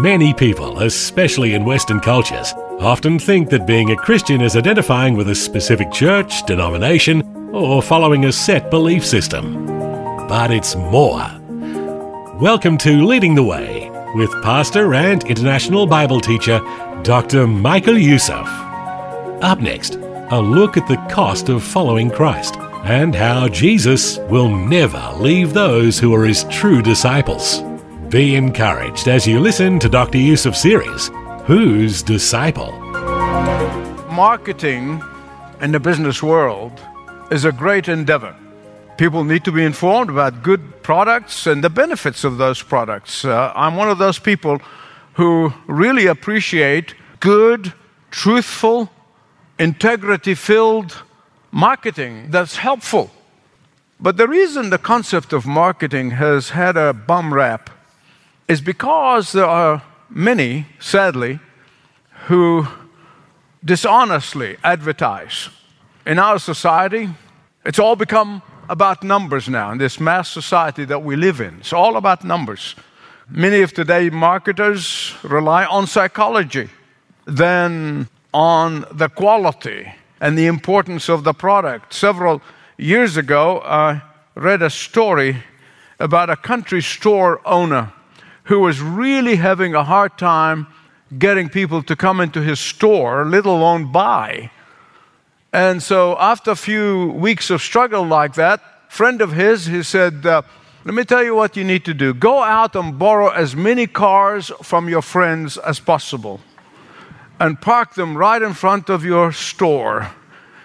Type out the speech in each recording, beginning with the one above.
Many people, especially in Western cultures, often think that being a Christian is identifying with a specific church, denomination, or following a set belief system. But it's more. Welcome to Leading the Way with pastor and international Bible teacher Dr. Michael Youssef. Up next, a look at the cost of following Christ and how Jesus will never leave those who are his true disciples. Be encouraged as you listen to Dr. Youssef's series, Whose Disciple? Marketing in the business world is a great endeavor. People need to be informed about good products and the benefits of those products. Uh, I'm one of those people who really appreciate good, truthful, integrity filled marketing that's helpful. But the reason the concept of marketing has had a bum rap is because there are many, sadly, who dishonestly advertise. In our society, it's all become about numbers now in this mass society that we live in. It's all about numbers. Many of today's marketers rely on psychology than on the quality and the importance of the product. Several years ago, I read a story about a country store owner who was really having a hard time getting people to come into his store, let alone buy. And so, after a few weeks of struggle like that, friend of his, he said, uh, "Let me tell you what you need to do. Go out and borrow as many cars from your friends as possible, and park them right in front of your store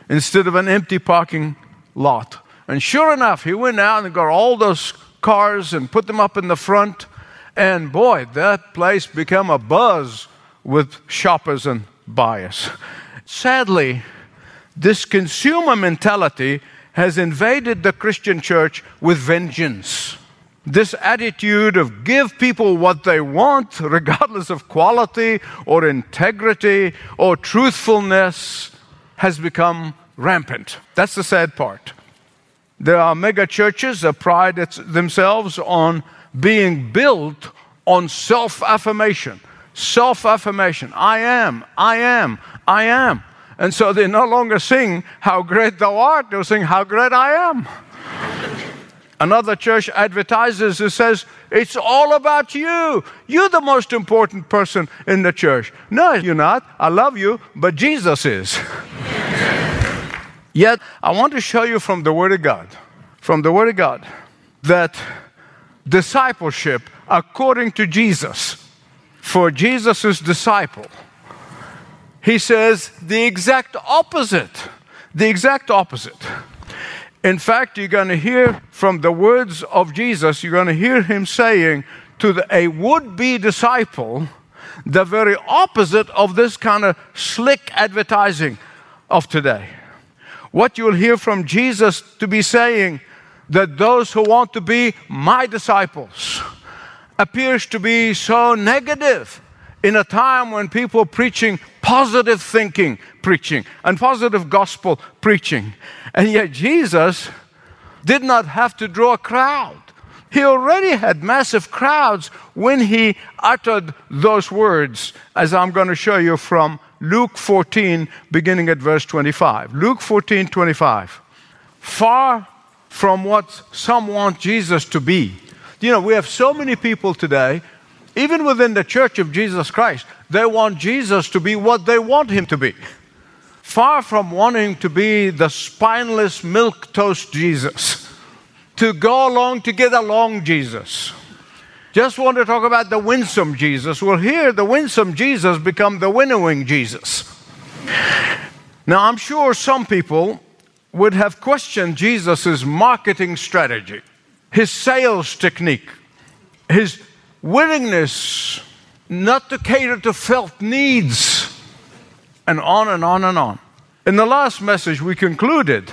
instead of an empty parking lot." And sure enough, he went out and got all those cars and put them up in the front. And boy, that place became a buzz with shoppers and buyers. Sadly, this consumer mentality has invaded the Christian church with vengeance. This attitude of give people what they want, regardless of quality or integrity or truthfulness, has become rampant. That's the sad part. There are mega churches that pride themselves on being built on self affirmation. Self affirmation. I am, I am, I am. And so they no longer sing, How great thou art, they'll sing, How great I am. Another church advertises and says, It's all about you. You're the most important person in the church. No, you're not. I love you, but Jesus is. Yet, I want to show you from the Word of God, from the Word of God, that discipleship according to Jesus, for Jesus' disciple, he says the exact opposite. The exact opposite. In fact, you're going to hear from the words of Jesus, you're going to hear him saying to the, a would be disciple the very opposite of this kind of slick advertising of today. What you'll hear from Jesus to be saying that those who want to be my disciples appears to be so negative in a time when people preaching positive thinking preaching and positive gospel preaching. And yet Jesus did not have to draw a crowd. He already had massive crowds when he uttered those words, as I'm going to show you from Luke 14, beginning at verse 25. Luke 14, 25. Far from what some want Jesus to be. You know, we have so many people today, even within the church of Jesus Christ, they want Jesus to be what they want him to be. Far from wanting to be the spineless milk toast Jesus, to go along to get along Jesus. Just want to talk about the winsome Jesus. Well, here the winsome Jesus become the winnowing Jesus. Now, I'm sure some people would have questioned Jesus' marketing strategy. his sales technique, his willingness not to cater to felt needs, and on and on and on. In the last message, we concluded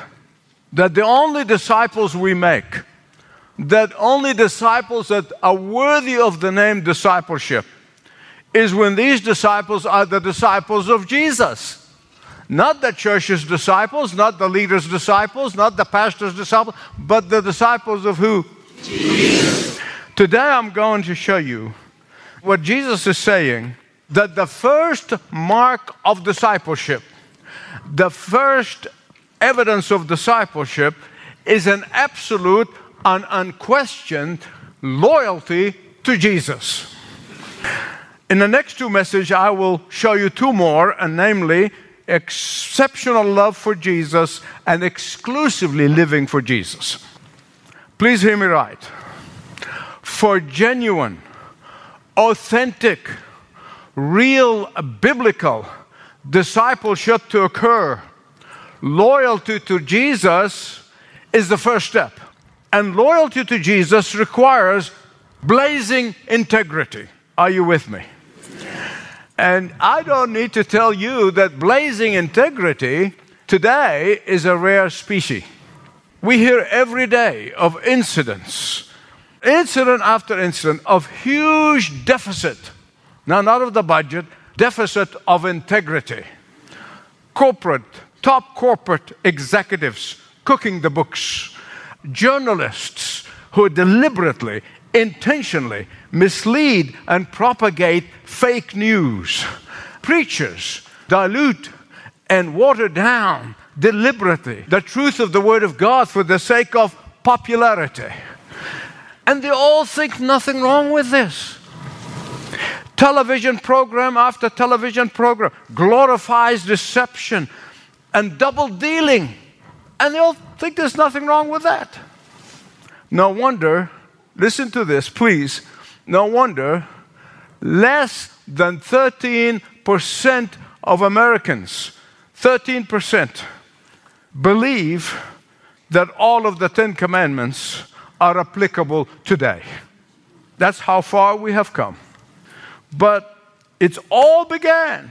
that the only disciples we make, that only disciples that are worthy of the name discipleship, is when these disciples are the disciples of Jesus. Not the church's disciples, not the leader's disciples, not the pastor's disciples, but the disciples of who? Jesus. Today I'm going to show you what Jesus is saying that the first mark of discipleship, the first evidence of discipleship is an absolute and unquestioned loyalty to Jesus. In the next two messages, I will show you two more, and namely, exceptional love for Jesus and exclusively living for Jesus. Please hear me right. For genuine, authentic, real biblical discipleship to occur, loyalty to Jesus is the first step. And loyalty to Jesus requires blazing integrity. Are you with me? And I don't need to tell you that blazing integrity today is a rare species. We hear every day of incidents, incident after incident, of huge deficit. Now, not of the budget, deficit of integrity. Corporate, top corporate executives cooking the books, journalists who deliberately, intentionally mislead and propagate fake news. Preachers dilute and water down deliberately the truth of the Word of God for the sake of popularity. And they all think nothing wrong with this. Television program after television program glorifies deception and double dealing. And they all think there's nothing wrong with that. No wonder, listen to this, please. No wonder less than 13% of Americans, 13%, believe that all of the Ten Commandments are applicable today. That's how far we have come. But it's all began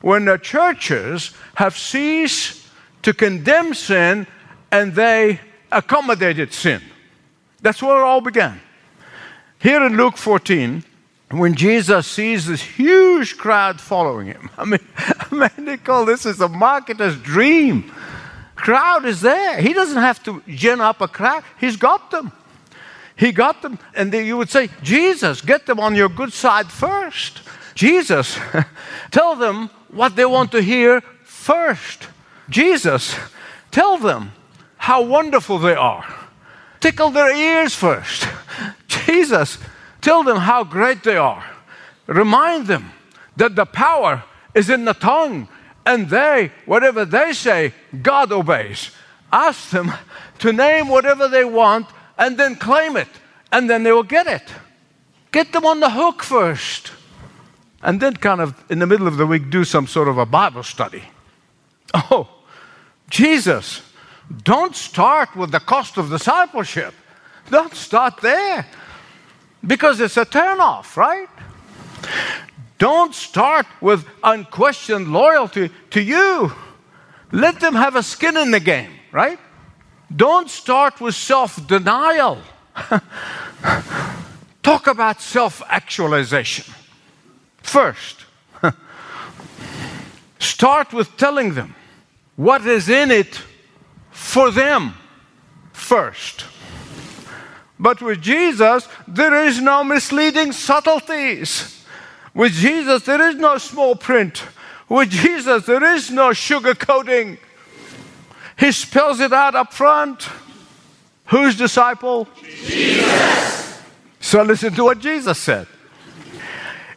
when the churches have ceased to condemn sin and they accommodated sin. That's where it all began. Here in Luke 14, when Jesus sees this huge crowd following him, I mean, I mean call this is a marketer's dream. Crowd is there. He doesn't have to gin up a crowd. He's got them. He got them, and you would say, Jesus, get them on your good side first. Jesus, tell them what they want to hear first. Jesus, tell them how wonderful they are. Tickle their ears first. Jesus, tell them how great they are. Remind them that the power is in the tongue, and they, whatever they say, God obeys. Ask them to name whatever they want and then claim it, and then they will get it. Get them on the hook first. And then, kind of in the middle of the week, do some sort of a Bible study. Oh, Jesus, don't start with the cost of discipleship. Don't start there because it's a turnoff, right? Don't start with unquestioned loyalty to you. Let them have a skin in the game, right? Don't start with self denial. Talk about self actualization. First, start with telling them what is in it for them first. But with Jesus, there is no misleading subtleties. With Jesus, there is no small print. With Jesus, there is no sugarcoating. He spells it out up front. Whose disciple? Jesus. So listen to what Jesus said.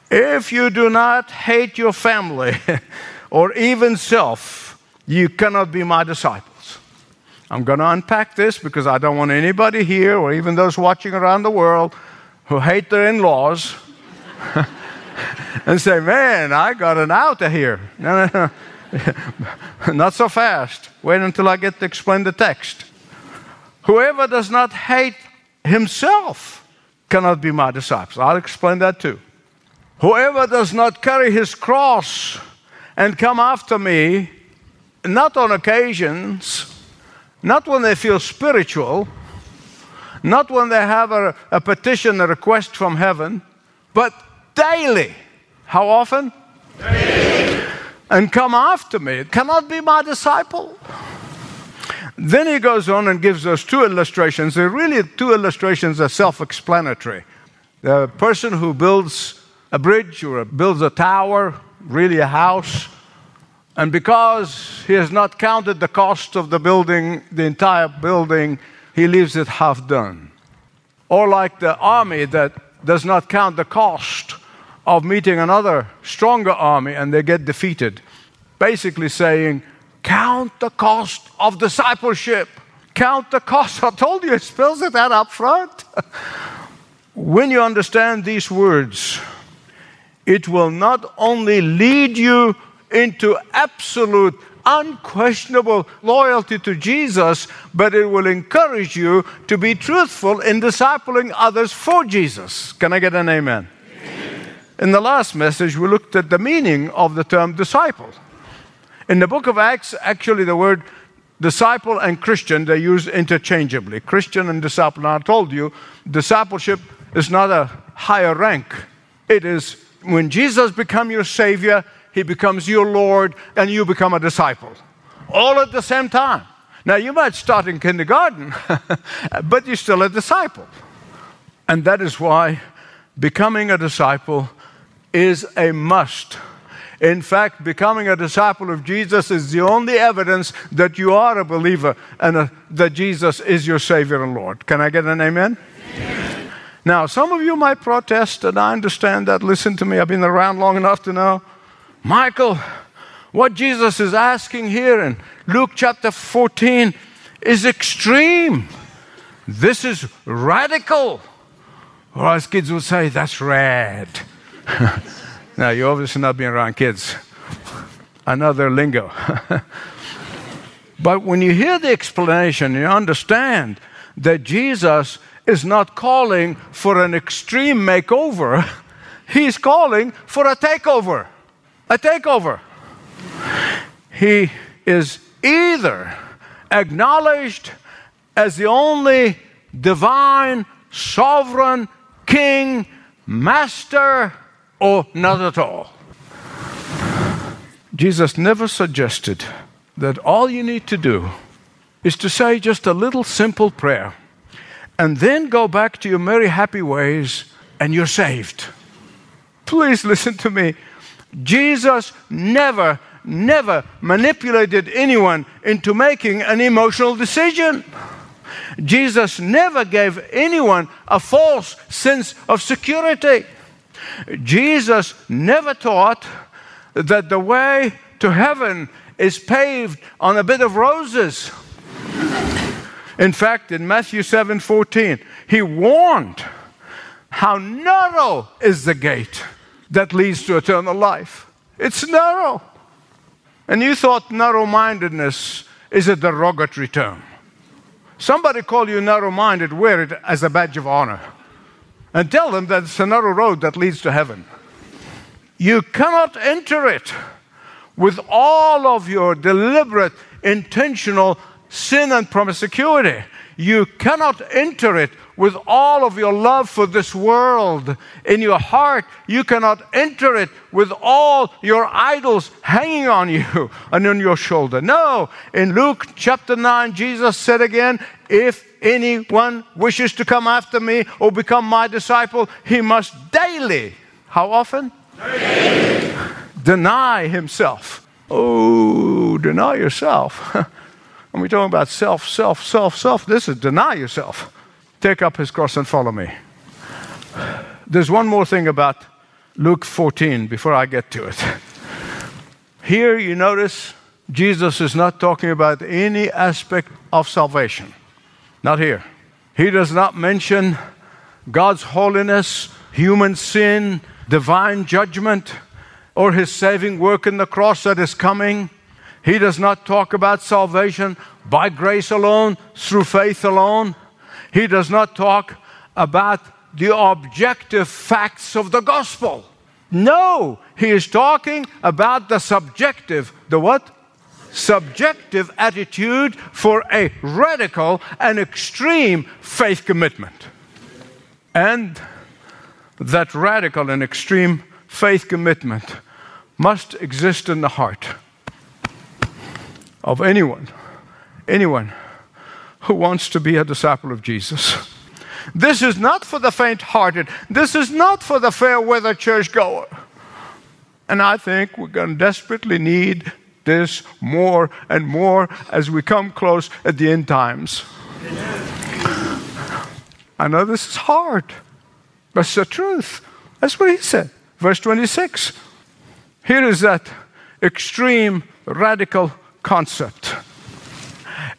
If you do not hate your family or even self, you cannot be my disciples. I'm going to unpack this because I don't want anybody here or even those watching around the world who hate their in laws and say, Man, I got an out of here. No, no, no. not so fast. Wait until I get to explain the text. Whoever does not hate himself cannot be my disciple. I'll explain that too. Whoever does not carry his cross and come after me, not on occasions, not when they feel spiritual, not when they have a, a petition, a request from heaven, but daily. How often? And come after me. Cannot be my disciple. Then he goes on and gives us two illustrations. They're really two illustrations are self explanatory. The person who builds a bridge or builds a tower, really a house, and because he has not counted the cost of the building, the entire building, he leaves it half done. Or like the army that does not count the cost of meeting another stronger army and they get defeated. Basically saying, count the cost of discipleship. Count the cost. I told you, it spells it out up front. when you understand these words, it will not only lead you into absolute, unquestionable loyalty to Jesus, but it will encourage you to be truthful in discipling others for Jesus. Can I get an amen? In the last message, we looked at the meaning of the term disciple. In the book of Acts, actually, the word disciple and Christian, they use interchangeably. Christian and disciple. Now, I told you, discipleship is not a higher rank. It is when Jesus becomes your Savior, He becomes your Lord, and you become a disciple. All at the same time. Now, you might start in kindergarten, but you're still a disciple. And that is why becoming a disciple is a must in fact, becoming a disciple of Jesus is the only evidence that you are a believer and a, that Jesus is your Savior and Lord. Can I get an amen? amen? Now, some of you might protest, and I understand that. Listen to me, I've been around long enough to know. Michael, what Jesus is asking here in Luke chapter 14 is extreme. This is radical. Or as kids would say, that's rad. Now, you're obviously not being around kids. Their lingo. but when you hear the explanation, you understand that Jesus is not calling for an extreme makeover, he's calling for a takeover. A takeover. He is either acknowledged as the only divine, sovereign, king, master, or not at all. Jesus never suggested that all you need to do is to say just a little simple prayer and then go back to your merry, happy ways and you're saved. Please listen to me. Jesus never, never manipulated anyone into making an emotional decision. Jesus never gave anyone a false sense of security. Jesus never taught that the way to heaven is paved on a bed of roses. In fact, in Matthew 7 14, he warned how narrow is the gate that leads to eternal life. It's narrow. And you thought narrow mindedness is a derogatory term. Somebody call you narrow minded, wear it as a badge of honor and tell them that it's a narrow road that leads to heaven. You cannot enter it with all of your deliberate, intentional sin and promiscuity. You cannot enter it with all of your love for this world in your heart. You cannot enter it with all your idols hanging on you and on your shoulder. No, in Luke chapter 9, Jesus said again, If anyone wishes to come after me or become my disciple, he must daily, how often? Daily. Deny himself. Oh, deny yourself. and we're talking about self, self, self, self. This is deny yourself. Take up his cross and follow me. There's one more thing about Luke 14 before I get to it. Here you notice Jesus is not talking about any aspect of salvation. Not here. He does not mention God's holiness, human sin, divine judgment, or his saving work in the cross that is coming. He does not talk about salvation by grace alone, through faith alone. He does not talk about the objective facts of the gospel. No, he is talking about the subjective, the what? Subjective attitude for a radical and extreme faith commitment. And that radical and extreme faith commitment must exist in the heart of anyone, anyone who wants to be a disciple of Jesus. This is not for the faint hearted. This is not for the fair weather churchgoer. And I think we're going to desperately need this more and more as we come close at the end times. I know this is hard, but it's the truth. That's what he said. Verse 26. Here is that extreme, radical concept.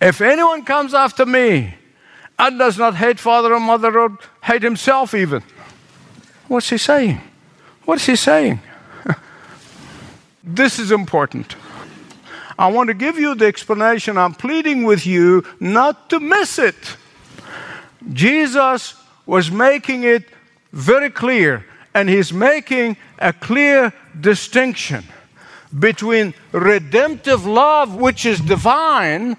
If anyone comes after me and does not hate father or mother or hate himself, even, what's he saying? What's he saying? this is important. I want to give you the explanation. I'm pleading with you not to miss it. Jesus was making it very clear, and he's making a clear distinction between redemptive love, which is divine,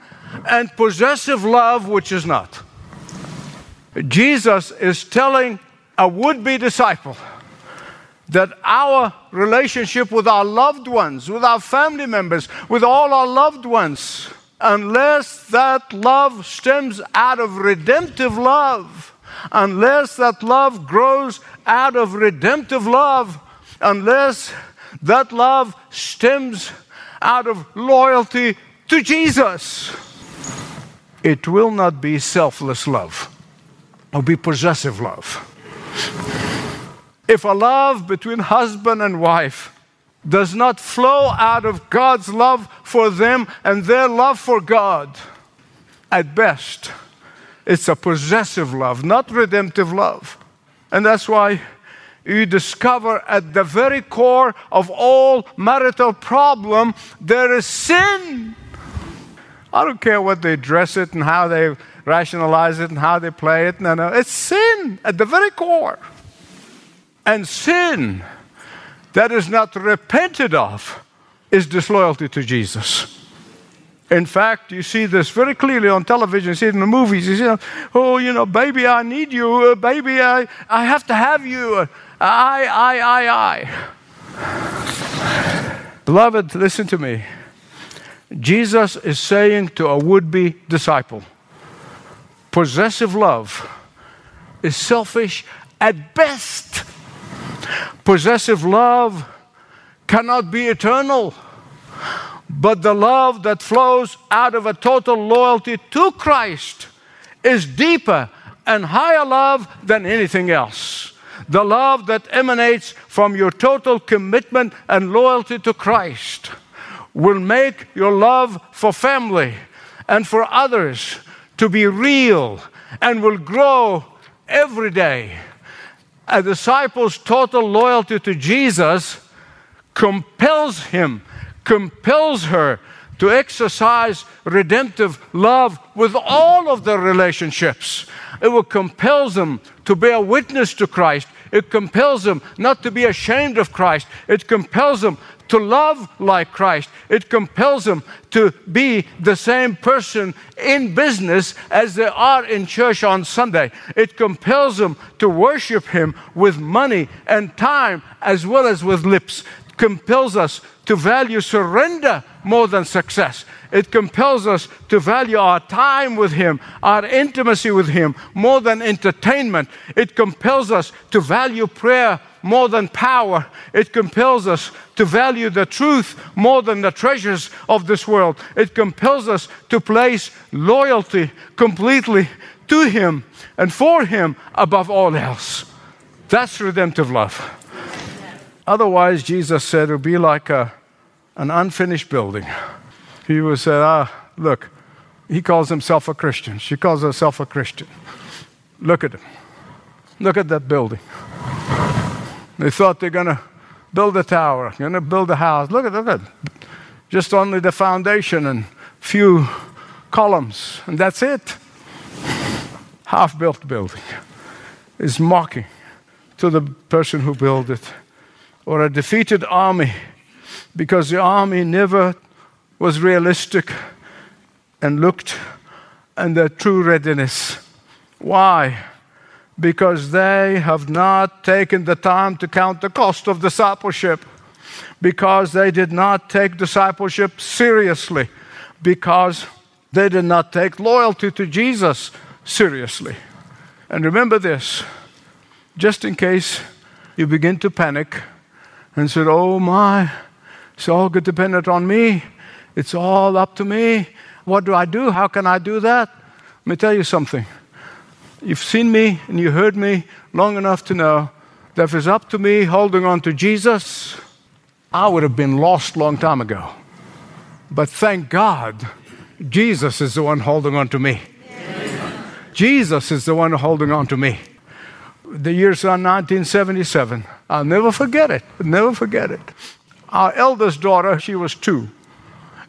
and possessive love, which is not. Jesus is telling a would be disciple that our relationship with our loved ones, with our family members, with all our loved ones, unless that love stems out of redemptive love, unless that love grows out of redemptive love, unless that love stems out of loyalty to Jesus, it will not be selfless love. It'll be possessive love. If a love between husband and wife does not flow out of God's love for them and their love for God, at best, it's a possessive love, not redemptive love. And that's why you discover at the very core of all marital problem there is sin. I don't care what they dress it and how they rationalize it and how they play it. No, no, it's sin at the very core. And sin that is not repented of is disloyalty to Jesus. In fact, you see this very clearly on television, you see it in the movies. You see, oh, you know, baby, I need you. Uh, baby, I, I have to have you. Uh, I, I, I, I. Beloved, listen to me. Jesus is saying to a would be disciple possessive love is selfish at best. Possessive love cannot be eternal, but the love that flows out of a total loyalty to Christ is deeper and higher love than anything else. The love that emanates from your total commitment and loyalty to Christ will make your love for family and for others to be real and will grow every day. A disciple's total loyalty to Jesus compels him, compels her to exercise redemptive love with all of their relationships. It will compel them to bear witness to Christ. It compels them not to be ashamed of Christ. It compels them to love like Christ. It compels them to be the same person in business as they are in church on Sunday. It compels them to worship Him with money and time as well as with lips. It compels us to value surrender more than success. It compels us to value our time with Him, our intimacy with Him, more than entertainment. It compels us to value prayer more than power. It compels us to value the truth more than the treasures of this world. It compels us to place loyalty completely to Him and for Him above all else. That's redemptive love. Otherwise, Jesus said it would be like a, an unfinished building. He would say, ah, look, he calls himself a Christian. She calls herself a Christian. Look at him. Look at that building. They thought they're going to build a tower, going to build a house. Look at, look at Just only the foundation and few columns, and that's it. half built building is mocking to the person who built it, or a defeated army because the army never was realistic and looked and their true readiness. Why? Because they have not taken the time to count the cost of discipleship, because they did not take discipleship seriously, because they did not take loyalty to Jesus seriously. And remember this just in case you begin to panic and said, Oh my, it's all dependent on me. It's all up to me. What do I do? How can I do that? Let me tell you something. You've seen me and you heard me long enough to know that if it's up to me holding on to Jesus, I would have been lost long time ago. But thank God, Jesus is the one holding on to me. Jesus is the one holding on to me. The year's are 1977. I'll never forget it. I'll never forget it. Our eldest daughter, she was two,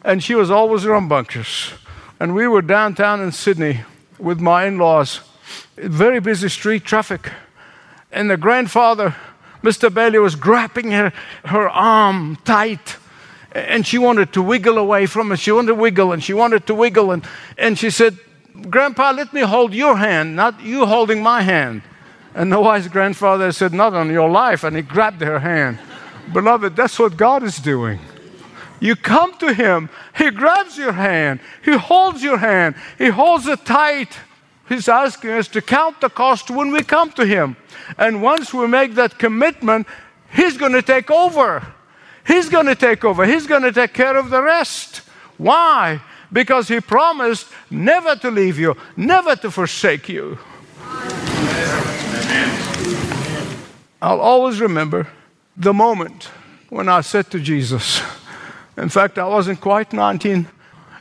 and she was always rambunctious. And we were downtown in Sydney with my in laws, very busy street traffic. And the grandfather, Mr. Bailey, was grabbing her, her arm tight. And she wanted to wiggle away from it. She wanted to wiggle and she wanted to wiggle. And, and she said, Grandpa, let me hold your hand, not you holding my hand. And the wise grandfather said, Not on your life. And he grabbed her hand. Beloved, that's what God is doing. You come to Him, He grabs your hand, He holds your hand, He holds it tight. He's asking us to count the cost when we come to Him. And once we make that commitment, He's going to take over. He's going to take over. He's going to take care of the rest. Why? Because He promised never to leave you, never to forsake you. I'll always remember the moment when I said to Jesus, in fact, I wasn't quite 19,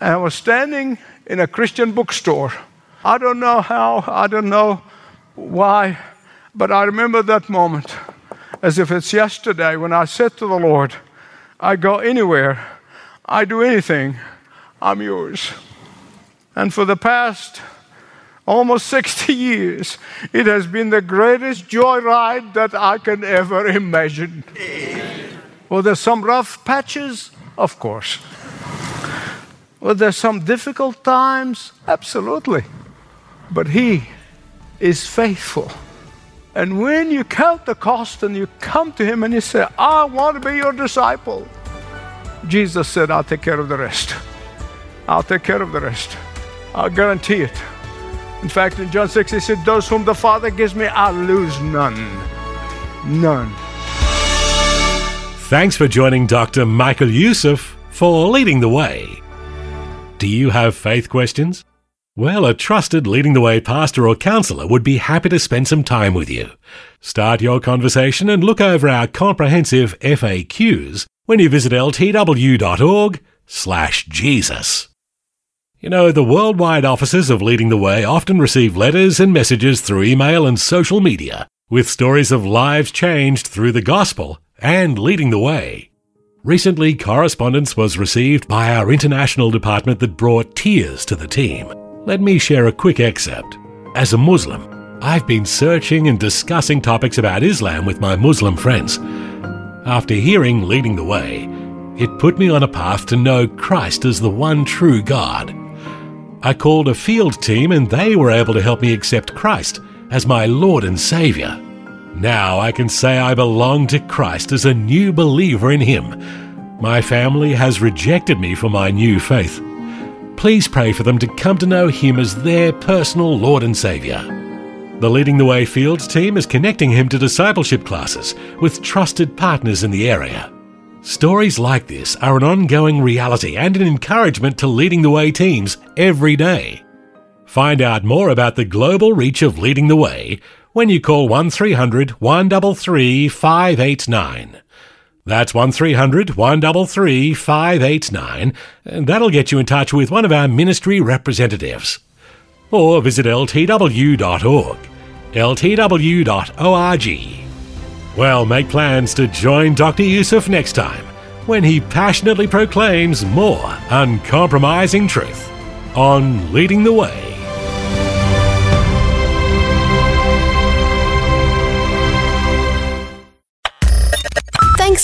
and I was standing in a Christian bookstore. I don't know how, I don't know why, but I remember that moment as if it's yesterday when I said to the Lord, I go anywhere, I do anything, I'm yours. And for the past almost 60 years, it has been the greatest joyride that I can ever imagine. Well, there's some rough patches, of course. Well, there's some difficult times, absolutely. But He is faithful. And when you count the cost and you come to Him and you say, I want to be your disciple, Jesus said, I'll take care of the rest. I'll take care of the rest. I'll guarantee it. In fact, in John 6, he said, Those whom the Father gives me, I'll lose none. None. Thanks for joining Dr. Michael Youssef for leading the way. Do you have faith questions? Well, a trusted Leading the Way pastor or counselor would be happy to spend some time with you. Start your conversation and look over our comprehensive FAQs when you visit ltw.org slash Jesus. You know, the worldwide offices of Leading the Way often receive letters and messages through email and social media with stories of lives changed through the gospel and leading the way. Recently, correspondence was received by our international department that brought tears to the team. Let me share a quick excerpt. As a Muslim, I've been searching and discussing topics about Islam with my Muslim friends. After hearing Leading the Way, it put me on a path to know Christ as the one true God. I called a field team and they were able to help me accept Christ as my Lord and Saviour. Now I can say I belong to Christ as a new believer in Him. My family has rejected me for my new faith. Please pray for them to come to know Him as their personal Lord and Saviour. The Leading the Way Fields team is connecting him to discipleship classes with trusted partners in the area. Stories like this are an ongoing reality and an encouragement to Leading the Way teams every day. Find out more about the global reach of Leading the Way when you call 1300 133 589. That's 1300 133 589, and that'll get you in touch with one of our ministry representatives. Or visit ltw.org. ltw.org. Well, make plans to join Dr. Youssef next time when he passionately proclaims more uncompromising truth on Leading the Way.